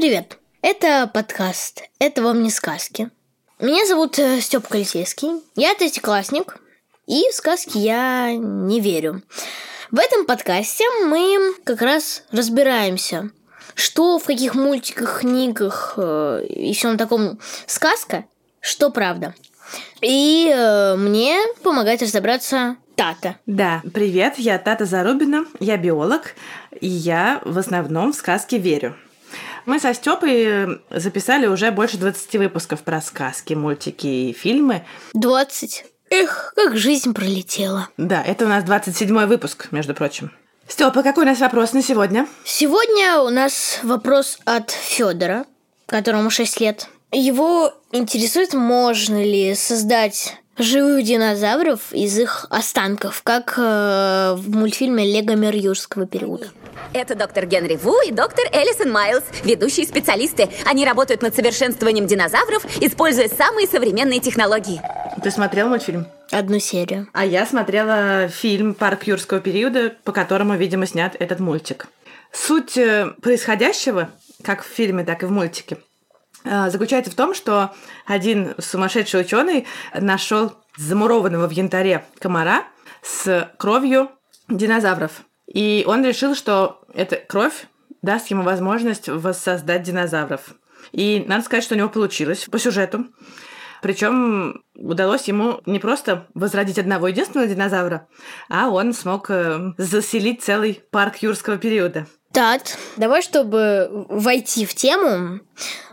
Привет! Это подкаст «Это вам не сказки». Меня зовут э, Степ Колесейский, я третьеклассник, и в сказки я не верю. В этом подкасте мы как раз разбираемся, что в каких мультиках, книгах э, и всем таком сказка, что правда. И э, мне помогает разобраться Тата. Да, привет, я Тата Зарубина, я биолог, и я в основном в сказки верю. Мы со Степой записали уже больше 20 выпусков про сказки, мультики и фильмы. 20. Эх, как жизнь пролетела. Да, это у нас 27 выпуск, между прочим. Степа, какой у нас вопрос на сегодня? Сегодня у нас вопрос от Федора, которому 6 лет. Его интересует, можно ли создать живых динозавров из их останков, как э, в мультфильме «Лего мир юрского периода». Это доктор Генри Ву и доктор Элисон Майлз, ведущие специалисты. Они работают над совершенствованием динозавров, используя самые современные технологии. Ты смотрел мультфильм? Одну серию. А я смотрела фильм «Парк юрского периода», по которому, видимо, снят этот мультик. Суть э, происходящего, как в фильме, так и в мультике, заключается в том, что один сумасшедший ученый нашел замурованного в янтаре комара с кровью динозавров. И он решил, что эта кровь даст ему возможность воссоздать динозавров. И надо сказать, что у него получилось по сюжету. Причем удалось ему не просто возродить одного единственного динозавра, а он смог э, заселить целый парк юрского периода. Тат, давай, чтобы войти в тему,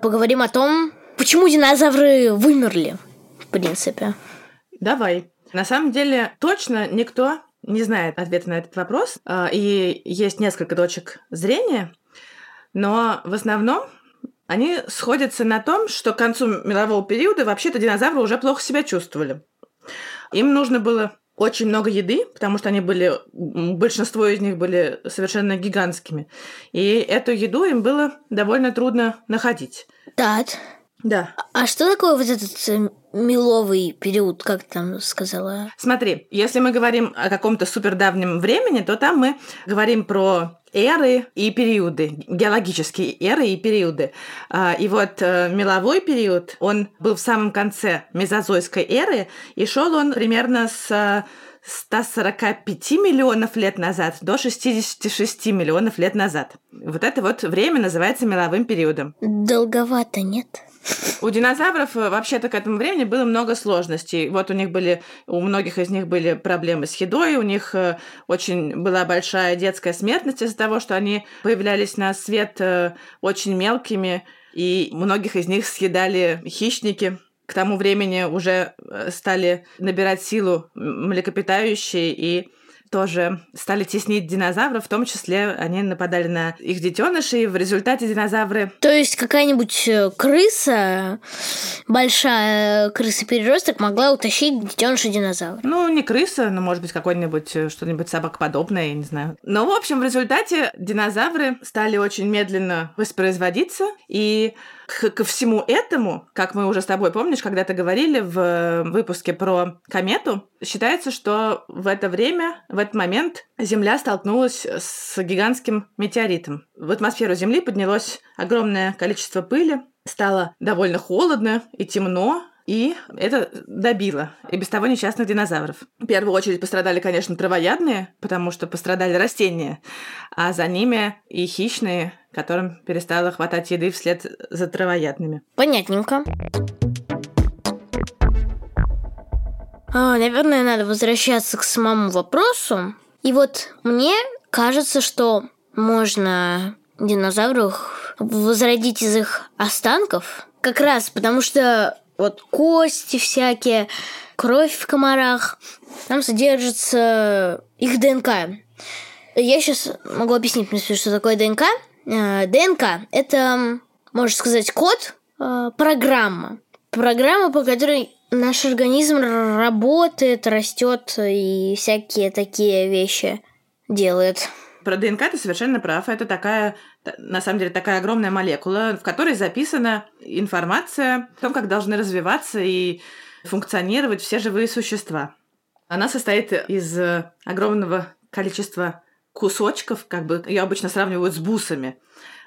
поговорим о том, почему динозавры вымерли, в принципе. Давай. На самом деле, точно никто не знает ответа на этот вопрос, а, и есть несколько точек зрения, но в основном они сходятся на том, что к концу мирового периода вообще-то динозавры уже плохо себя чувствовали. Им нужно было очень много еды, потому что они были, большинство из них были совершенно гигантскими. И эту еду им было довольно трудно находить. Тат, Да. А что такое вот этот э, меловый период, как там сказала? Смотри, если мы говорим о каком-то супердавнем времени, то там мы говорим про эры и периоды, геологические эры и периоды. А, И вот э, меловой период, он был в самом конце мезозойской эры, и шел он примерно с э, 145 миллионов лет назад до 66 миллионов лет назад. Вот это вот время называется меловым периодом. Долговато, нет? У динозавров э, вообще-то к этому времени было много сложностей. Вот у них были, у многих из них были проблемы с едой, у них э, очень была большая детская смертность из-за того, что они появлялись на свет э, очень мелкими, и многих из них съедали хищники. К тому времени уже стали набирать силу млекопитающие и тоже стали теснить динозавров, в том числе они нападали на их детенышей, и в результате динозавры То есть какая-нибудь э, крыса, большая крыса-переросток могла утащить детеныша динозавра. Ну, не крыса, но, может быть, какой-нибудь э, что-нибудь собакоподобное, я не знаю. Но, в общем, в результате динозавры стали очень медленно воспроизводиться, и к- ко всему этому, как мы уже с тобой, помнишь, когда-то говорили в э, выпуске про комету, считается, что в это время, в этот момент Земля столкнулась с гигантским метеоритом. В атмосферу Земли поднялось огромное количество пыли, стало довольно холодно и темно, и это добило и без того несчастных динозавров. В первую очередь пострадали, конечно, травоядные, потому что пострадали растения, а за ними и хищные, которым перестало хватать еды вслед за травоядными. Понятненько. А, наверное, надо возвращаться к самому вопросу. И вот мне кажется, что можно динозавров возродить из их останков. Как раз потому что вот кости всякие, кровь в комарах, там содержится их ДНК. Я сейчас могу объяснить, в принципе, что такое ДНК. Э, ДНК – это можно сказать, код, э, программа. Программа, по которой наш организм работает, растет и всякие такие вещи делает. Про ДНК ты совершенно прав. Это такая, на самом деле, такая огромная молекула, в которой записана информация о том, как должны развиваться и функционировать все живые существа. Она состоит из огромного количества кусочков, как бы ее обычно сравнивают с бусами.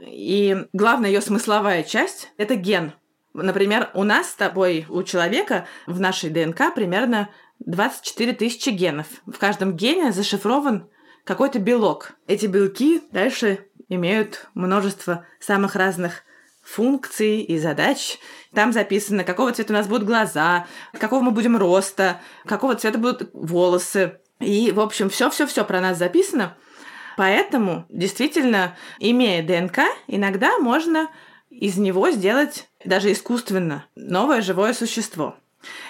И главная ее смысловая часть – это ген. Например, у нас с тобой, у человека в нашей ДНК примерно 24 тысячи генов. В каждом гене зашифрован какой-то белок. Эти белки дальше имеют множество самых разных функций и задач. Там записано, какого цвета у нас будут глаза, какого мы будем роста, какого цвета будут волосы. И, в общем, все-все-все про нас записано. Поэтому, действительно, имея ДНК, иногда можно из него сделать даже искусственно новое живое существо.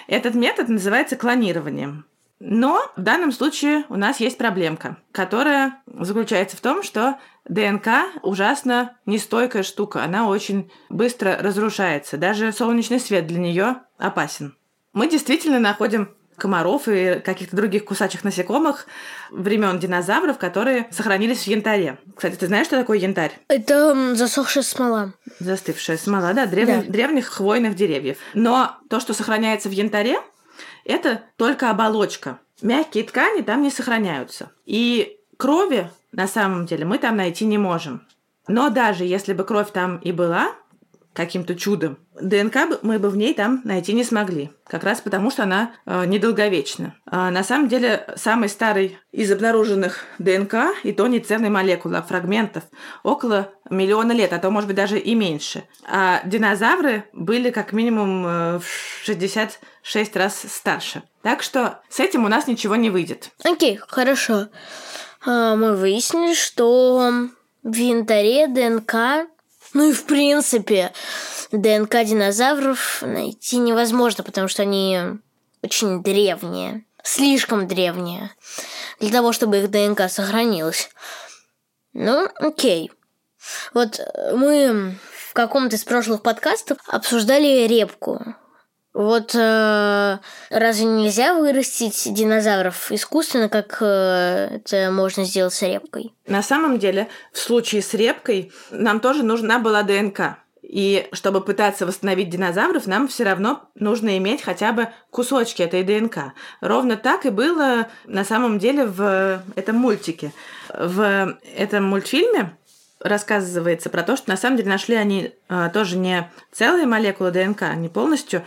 Этот метод называется клонированием. Но в данном случае у нас есть проблемка, которая заключается в том, что ДНК ужасно нестойкая штука. Она очень быстро разрушается. Даже солнечный свет для нее опасен. Мы действительно находим комаров и каких-то других кусачих насекомых времен динозавров, которые сохранились в янтаре. Кстати, ты знаешь, что такое янтарь? Это засохшая смола. Застывшая смола, да, древних, да. древних хвойных деревьев. Но то, что сохраняется в янтаре, это только оболочка. Мягкие ткани там не сохраняются. И крови на самом деле мы там найти не можем. Но даже если бы кровь там и была, каким-то чудом, ДНК мы бы в ней там найти не смогли. Как раз потому, что она э, недолговечна. А на самом деле, самый старый из обнаруженных ДНК и то не ценной молекулы, а фрагментов, около миллиона лет, а то, может быть, даже и меньше. А динозавры были как минимум э, в 66 раз старше. Так что с этим у нас ничего не выйдет. Окей, хорошо. А, мы выяснили, что в янтаре ДНК ну и в принципе, ДНК динозавров найти невозможно, потому что они очень древние. Слишком древние. Для того, чтобы их ДНК сохранилась. Ну, окей. Вот мы в каком-то из прошлых подкастов обсуждали репку. Вот э, разве нельзя вырастить динозавров искусственно, как э, это можно сделать с репкой? На самом деле, в случае с репкой нам тоже нужна была ДНК. И чтобы пытаться восстановить динозавров, нам все равно нужно иметь хотя бы кусочки этой ДНК. Ровно так и было на самом деле в этом мультике. В этом мультфильме рассказывается про то, что на самом деле нашли они э, тоже не целые молекулы ДНК, не полностью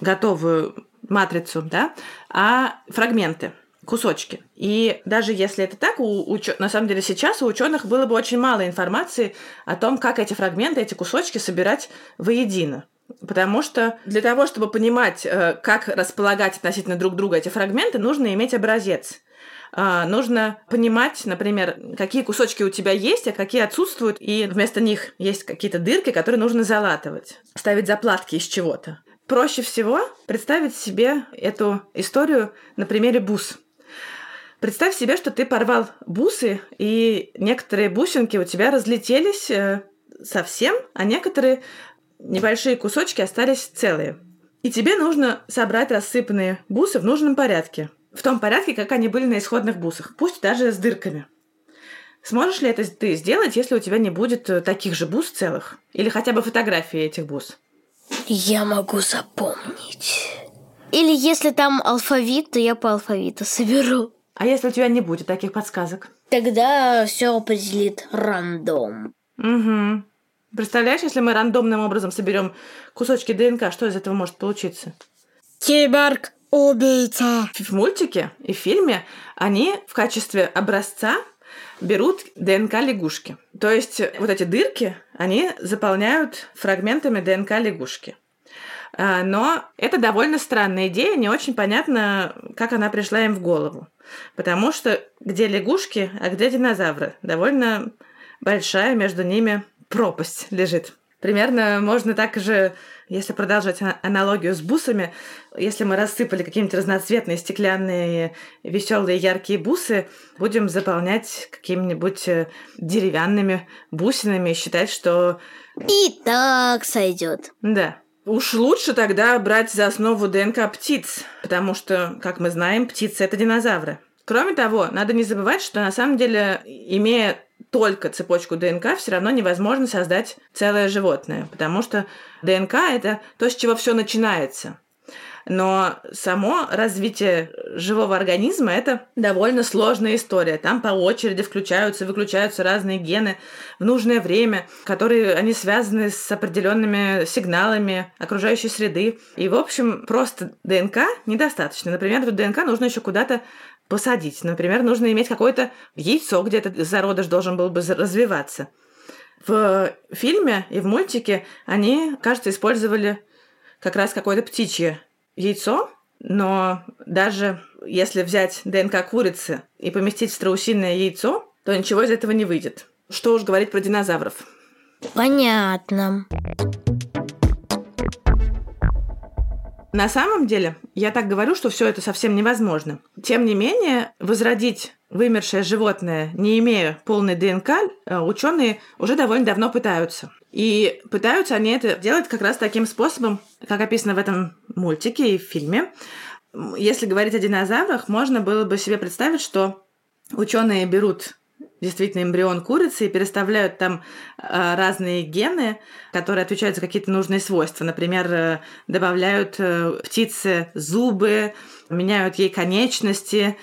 готовую матрицу, да, а фрагменты кусочки. И даже если это так, у учё... на самом деле сейчас у ученых было бы очень мало информации о том, как эти фрагменты, эти кусочки собирать воедино. Потому что для того, чтобы понимать, э, как располагать относительно друг друга эти фрагменты, нужно иметь образец. А, нужно понимать, например, какие кусочки у тебя есть, а какие отсутствуют, и вместо них есть какие-то дырки, которые нужно залатывать, ставить заплатки из чего-то. Проще всего представить себе эту историю на примере бус. Представь себе, что ты порвал бусы, и некоторые бусинки у тебя разлетелись э, совсем, а некоторые небольшие кусочки остались целые. И тебе нужно собрать рассыпанные бусы в нужном порядке в том порядке, как они были на исходных бусах, пусть даже с дырками. Сможешь ли это ты сделать, если у тебя не будет э, таких же бус целых? Или хотя бы фотографии этих бус? Я могу запомнить. Или если там алфавит, то я по алфавиту соберу. А если у тебя не будет таких подсказок? Тогда все определит рандом. Угу. Представляешь, если мы рандомным образом соберем кусочки ДНК, что из этого может получиться? Киборг Убийца. В мультике и в фильме они в качестве образца берут ДНК лягушки. То есть вот эти дырки, они заполняют фрагментами ДНК лягушки. А, но это довольно странная идея, не очень понятно, как она пришла им в голову. Потому что где лягушки, а где динозавры? Довольно большая между ними пропасть лежит. Примерно можно так же, если продолжать а- аналогию с бусами, если мы рассыпали какие-нибудь разноцветные стеклянные веселые яркие бусы, будем заполнять какими-нибудь э, деревянными бусинами и считать, что И так сойдет. да. Уж лучше тогда брать за основу ДНК птиц, потому что, как мы знаем, птицы это динозавры. Кроме того, надо не забывать, что на самом деле, имея только цепочку ДНК, все равно невозможно создать целое животное, потому что ДНК это то, с чего все начинается. Но само развитие живого организма это довольно сложная история. Там по очереди включаются, выключаются разные гены в нужное время, которые они связаны с определенными сигналами окружающей среды. И, в общем, просто ДНК недостаточно. Например, эту ДНК нужно еще куда-то посадить. Например, нужно иметь какое-то яйцо, где этот зародыш должен был бы развиваться. В фильме и в мультике они, кажется, использовали как раз какое-то птичье яйцо, но даже если взять ДНК курицы и поместить в страусиное яйцо, то ничего из этого не выйдет. Что уж говорить про динозавров. Понятно. На самом деле, я так говорю, что все это совсем невозможно. Тем не менее, возродить вымершее животное, не имея полной ДНК, ученые уже довольно давно пытаются. И пытаются они это делать как раз таким способом, как описано в этом мультике и в фильме. Если говорить о динозаврах, можно было бы себе представить, что ученые берут действительно эмбрион курицы и переставляют там э, разные гены, которые отвечают за какие-то нужные свойства. Например, э, добавляют э, птице зубы, меняют ей конечности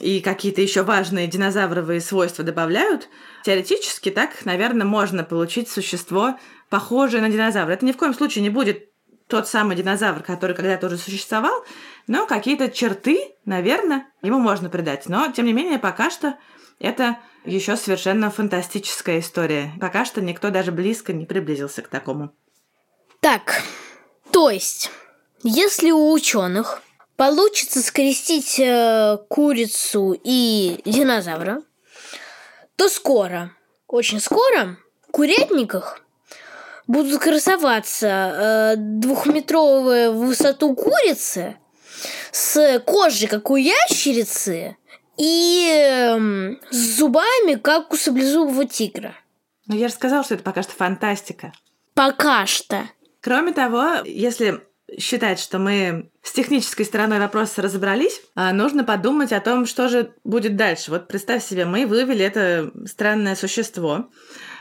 и какие-то еще важные динозавровые свойства добавляют. Теоретически так, наверное, можно получить существо, похожее на динозавра. Это ни в коем случае не будет тот самый динозавр, который когда-то уже существовал, но какие-то черты, наверное, ему можно придать. Но, тем не менее, пока что это еще совершенно фантастическая история. Пока что никто даже близко не приблизился к такому. Так, то есть, если у ученых получится скрестить э, курицу и динозавра, то скоро, очень скоро, в курятниках будут красоваться э, двухметровые в высоту курицы с кожей, как у ящерицы, и эм, с зубами, как у саблезубого тигра. Но я же сказала, что это пока что фантастика. Пока что. Кроме того, если считать, что мы с технической стороной вопроса разобрались, а, нужно подумать о том, что же будет дальше. Вот представь себе, мы вывели это странное существо,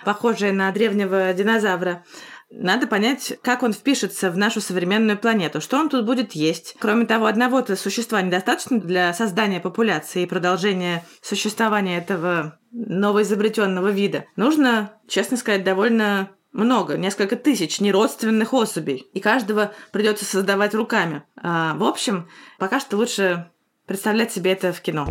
похожее на древнего динозавра. Надо понять, как он впишется в нашу современную планету, что он тут будет есть. Кроме того, одного-то существа недостаточно для создания популяции и продолжения существования этого новоизобретенного вида. Нужно, честно сказать, довольно много, несколько тысяч неродственных особей, и каждого придется создавать руками. А, в общем, пока что лучше представлять себе это в кино.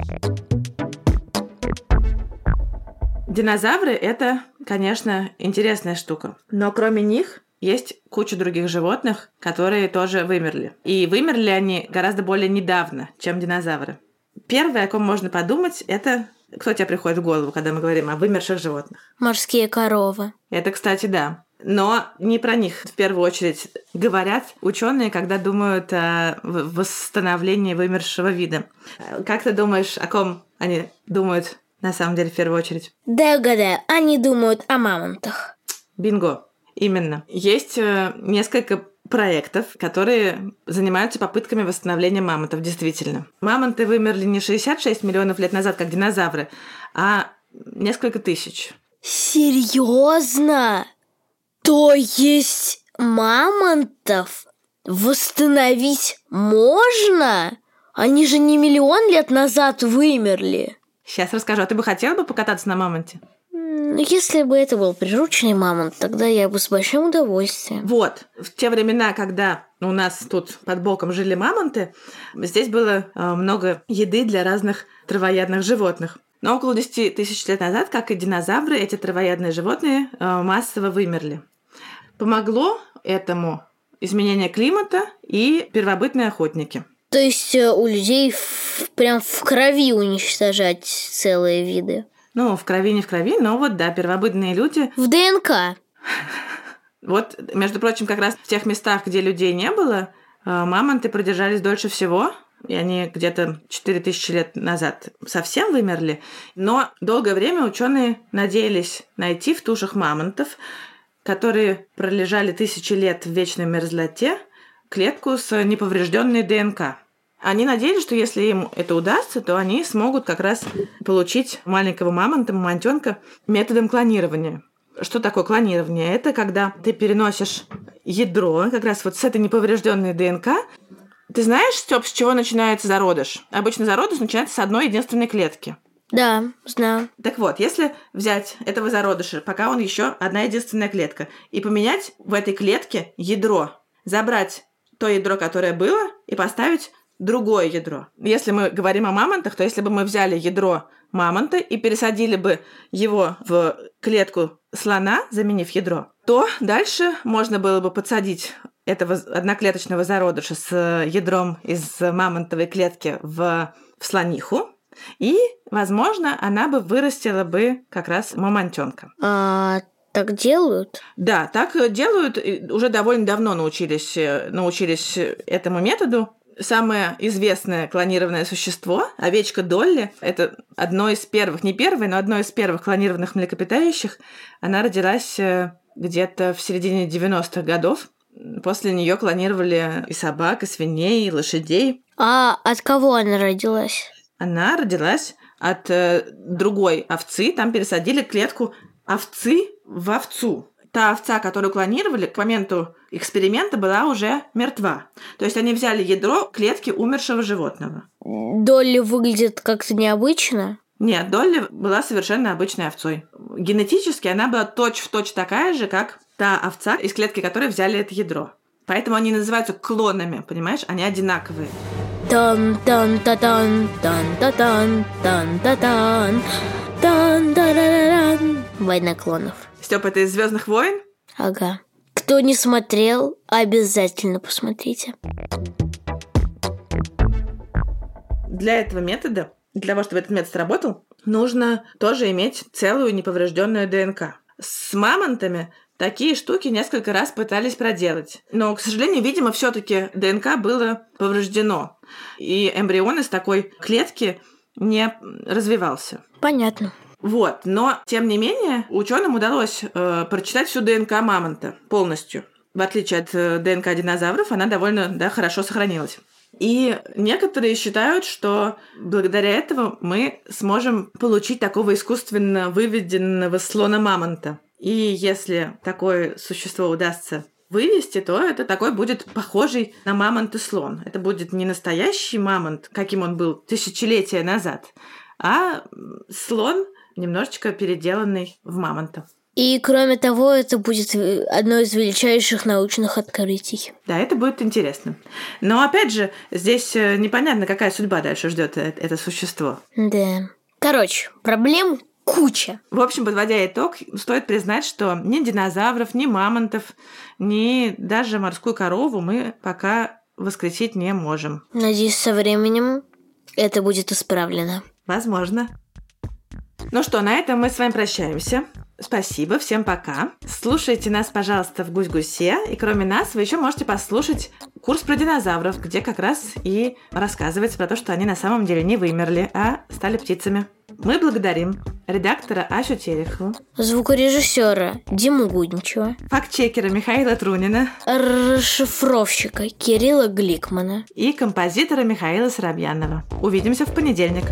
Динозавры — это, конечно, интересная штука. Но кроме них есть куча других животных, которые тоже вымерли. И вымерли они гораздо более недавно, чем динозавры. Первое, о ком можно подумать, это кто тебе приходит в голову, когда мы говорим о вымерших животных? Морские коровы. Это, кстати, да. Но не про них в первую очередь говорят ученые, когда думают о восстановлении вымершего вида. Как ты думаешь, о ком они думают на самом деле в первую очередь? Да угадаю, они думают о мамонтах. Бинго. Именно. Есть э, несколько проектов, которые занимаются попытками восстановления мамонтов, действительно. Мамонты вымерли не 66 миллионов лет назад, как динозавры, а несколько тысяч. Серьезно? То есть мамонтов восстановить можно? Они же не миллион лет назад вымерли. Сейчас расскажу. А ты бы хотела бы покататься на мамонте? Если бы это был прирученный мамонт, тогда я бы с большим удовольствием. Вот, в те времена, когда у нас тут под боком жили мамонты, здесь было э, много еды для разных травоядных животных. Но около 10 тысяч лет назад, как и динозавры, эти травоядные животные э, массово вымерли. Помогло этому изменение климата и первобытные охотники. То есть э, у людей в- прям в крови уничтожать целые виды. Ну, в крови не в крови, но вот да, первобытные люди В ДНК. Вот, между прочим, как раз в тех местах, где людей не было, э, мамонты продержались дольше всего, и они где-то 4000 лет назад совсем вымерли. Но долгое время ученые надеялись найти в тушах мамонтов, которые пролежали тысячи лет в вечной мерзлоте, клетку с неповрежденной ДНК. Они надеялись, что если им это удастся, то они смогут как раз получить маленького мамонта, мамонтенка методом клонирования. Что такое клонирование? Это когда ты переносишь ядро, как раз вот с этой неповрежденной ДНК. Ты знаешь, Степ, с чего начинается зародыш? Обычно зародыш начинается с одной единственной клетки. Да, знаю. Так вот, если взять этого зародыша, пока он еще одна единственная клетка, и поменять в этой клетке ядро, забрать то ядро, которое было, и поставить другое ядро. Если мы говорим о мамонтах, то если бы мы взяли ядро мамонта и пересадили бы его в клетку слона, заменив ядро, то дальше можно было бы подсадить этого одноклеточного зародыша с ядром из мамонтовой клетки в, в слониху, и, возможно, она бы вырастила бы как раз мамонтенка. А так делают? Да, так делают. Уже довольно давно научились, научились этому методу. Самое известное клонированное существо, овечка Долли, это одно из первых, не первое, но одно из первых клонированных млекопитающих. Она родилась э, где-то в середине 90-х годов. После нее клонировали и собак, и свиней, и лошадей. А от кого она родилась? Она родилась от э, другой овцы. Там пересадили клетку овцы в овцу та овца, которую клонировали, к моменту эксперимента была уже мертва. То есть они взяли ядро клетки умершего животного. Долли выглядит как-то необычно. Нет, Долли была совершенно обычной овцой. Генетически она была точь-в-точь точь такая же, как та овца, из клетки которой взяли это ядро. Поэтому они называются клонами, понимаешь? Они одинаковые. тан тан та тан тан та тан тан та тан тан та Война клонов. Степ, это из Звездных войн? Ага. Кто не смотрел, обязательно посмотрите. Для этого метода, для того, чтобы этот метод сработал, нужно тоже иметь целую неповрежденную ДНК. С мамонтами такие штуки несколько раз пытались проделать. Но, к сожалению, видимо, все-таки ДНК было повреждено. И эмбрион из такой клетки не развивался. Понятно. Вот, но тем не менее ученым удалось э, прочитать всю ДНК мамонта полностью. В отличие от э, ДНК динозавров, она довольно да, хорошо сохранилась. И некоторые считают, что благодаря этому мы сможем получить такого искусственно выведенного слона мамонта. И если такое существо удастся вывести, то это такой будет похожий на мамонта слон. Это будет не настоящий мамонт, каким он был тысячелетия назад, а слон немножечко переделанный в мамонта. И кроме того, это будет э, одно из величайших научных открытий. Да, это будет интересно. Но опять же, здесь э, непонятно, какая судьба дальше ждет э, это существо. Да. Короче, проблем куча. В общем, подводя итог, стоит признать, что ни динозавров, ни мамонтов, ни даже морскую корову мы пока воскресить не можем. Надеюсь, со временем это будет исправлено. Возможно. Ну что, на этом мы с вами прощаемся. Спасибо, всем пока. Слушайте нас, пожалуйста, в Гусь-Гусе. И кроме нас, вы еще можете послушать курс про динозавров, где как раз и рассказывается про то, что они на самом деле не вымерли, а стали птицами. Мы благодарим редактора Асю Терехову, звукорежиссера Диму Гудничева, фактчекера Михаила Трунина, расшифровщика Кирилла Гликмана и композитора Михаила Соробьянова. Увидимся в понедельник.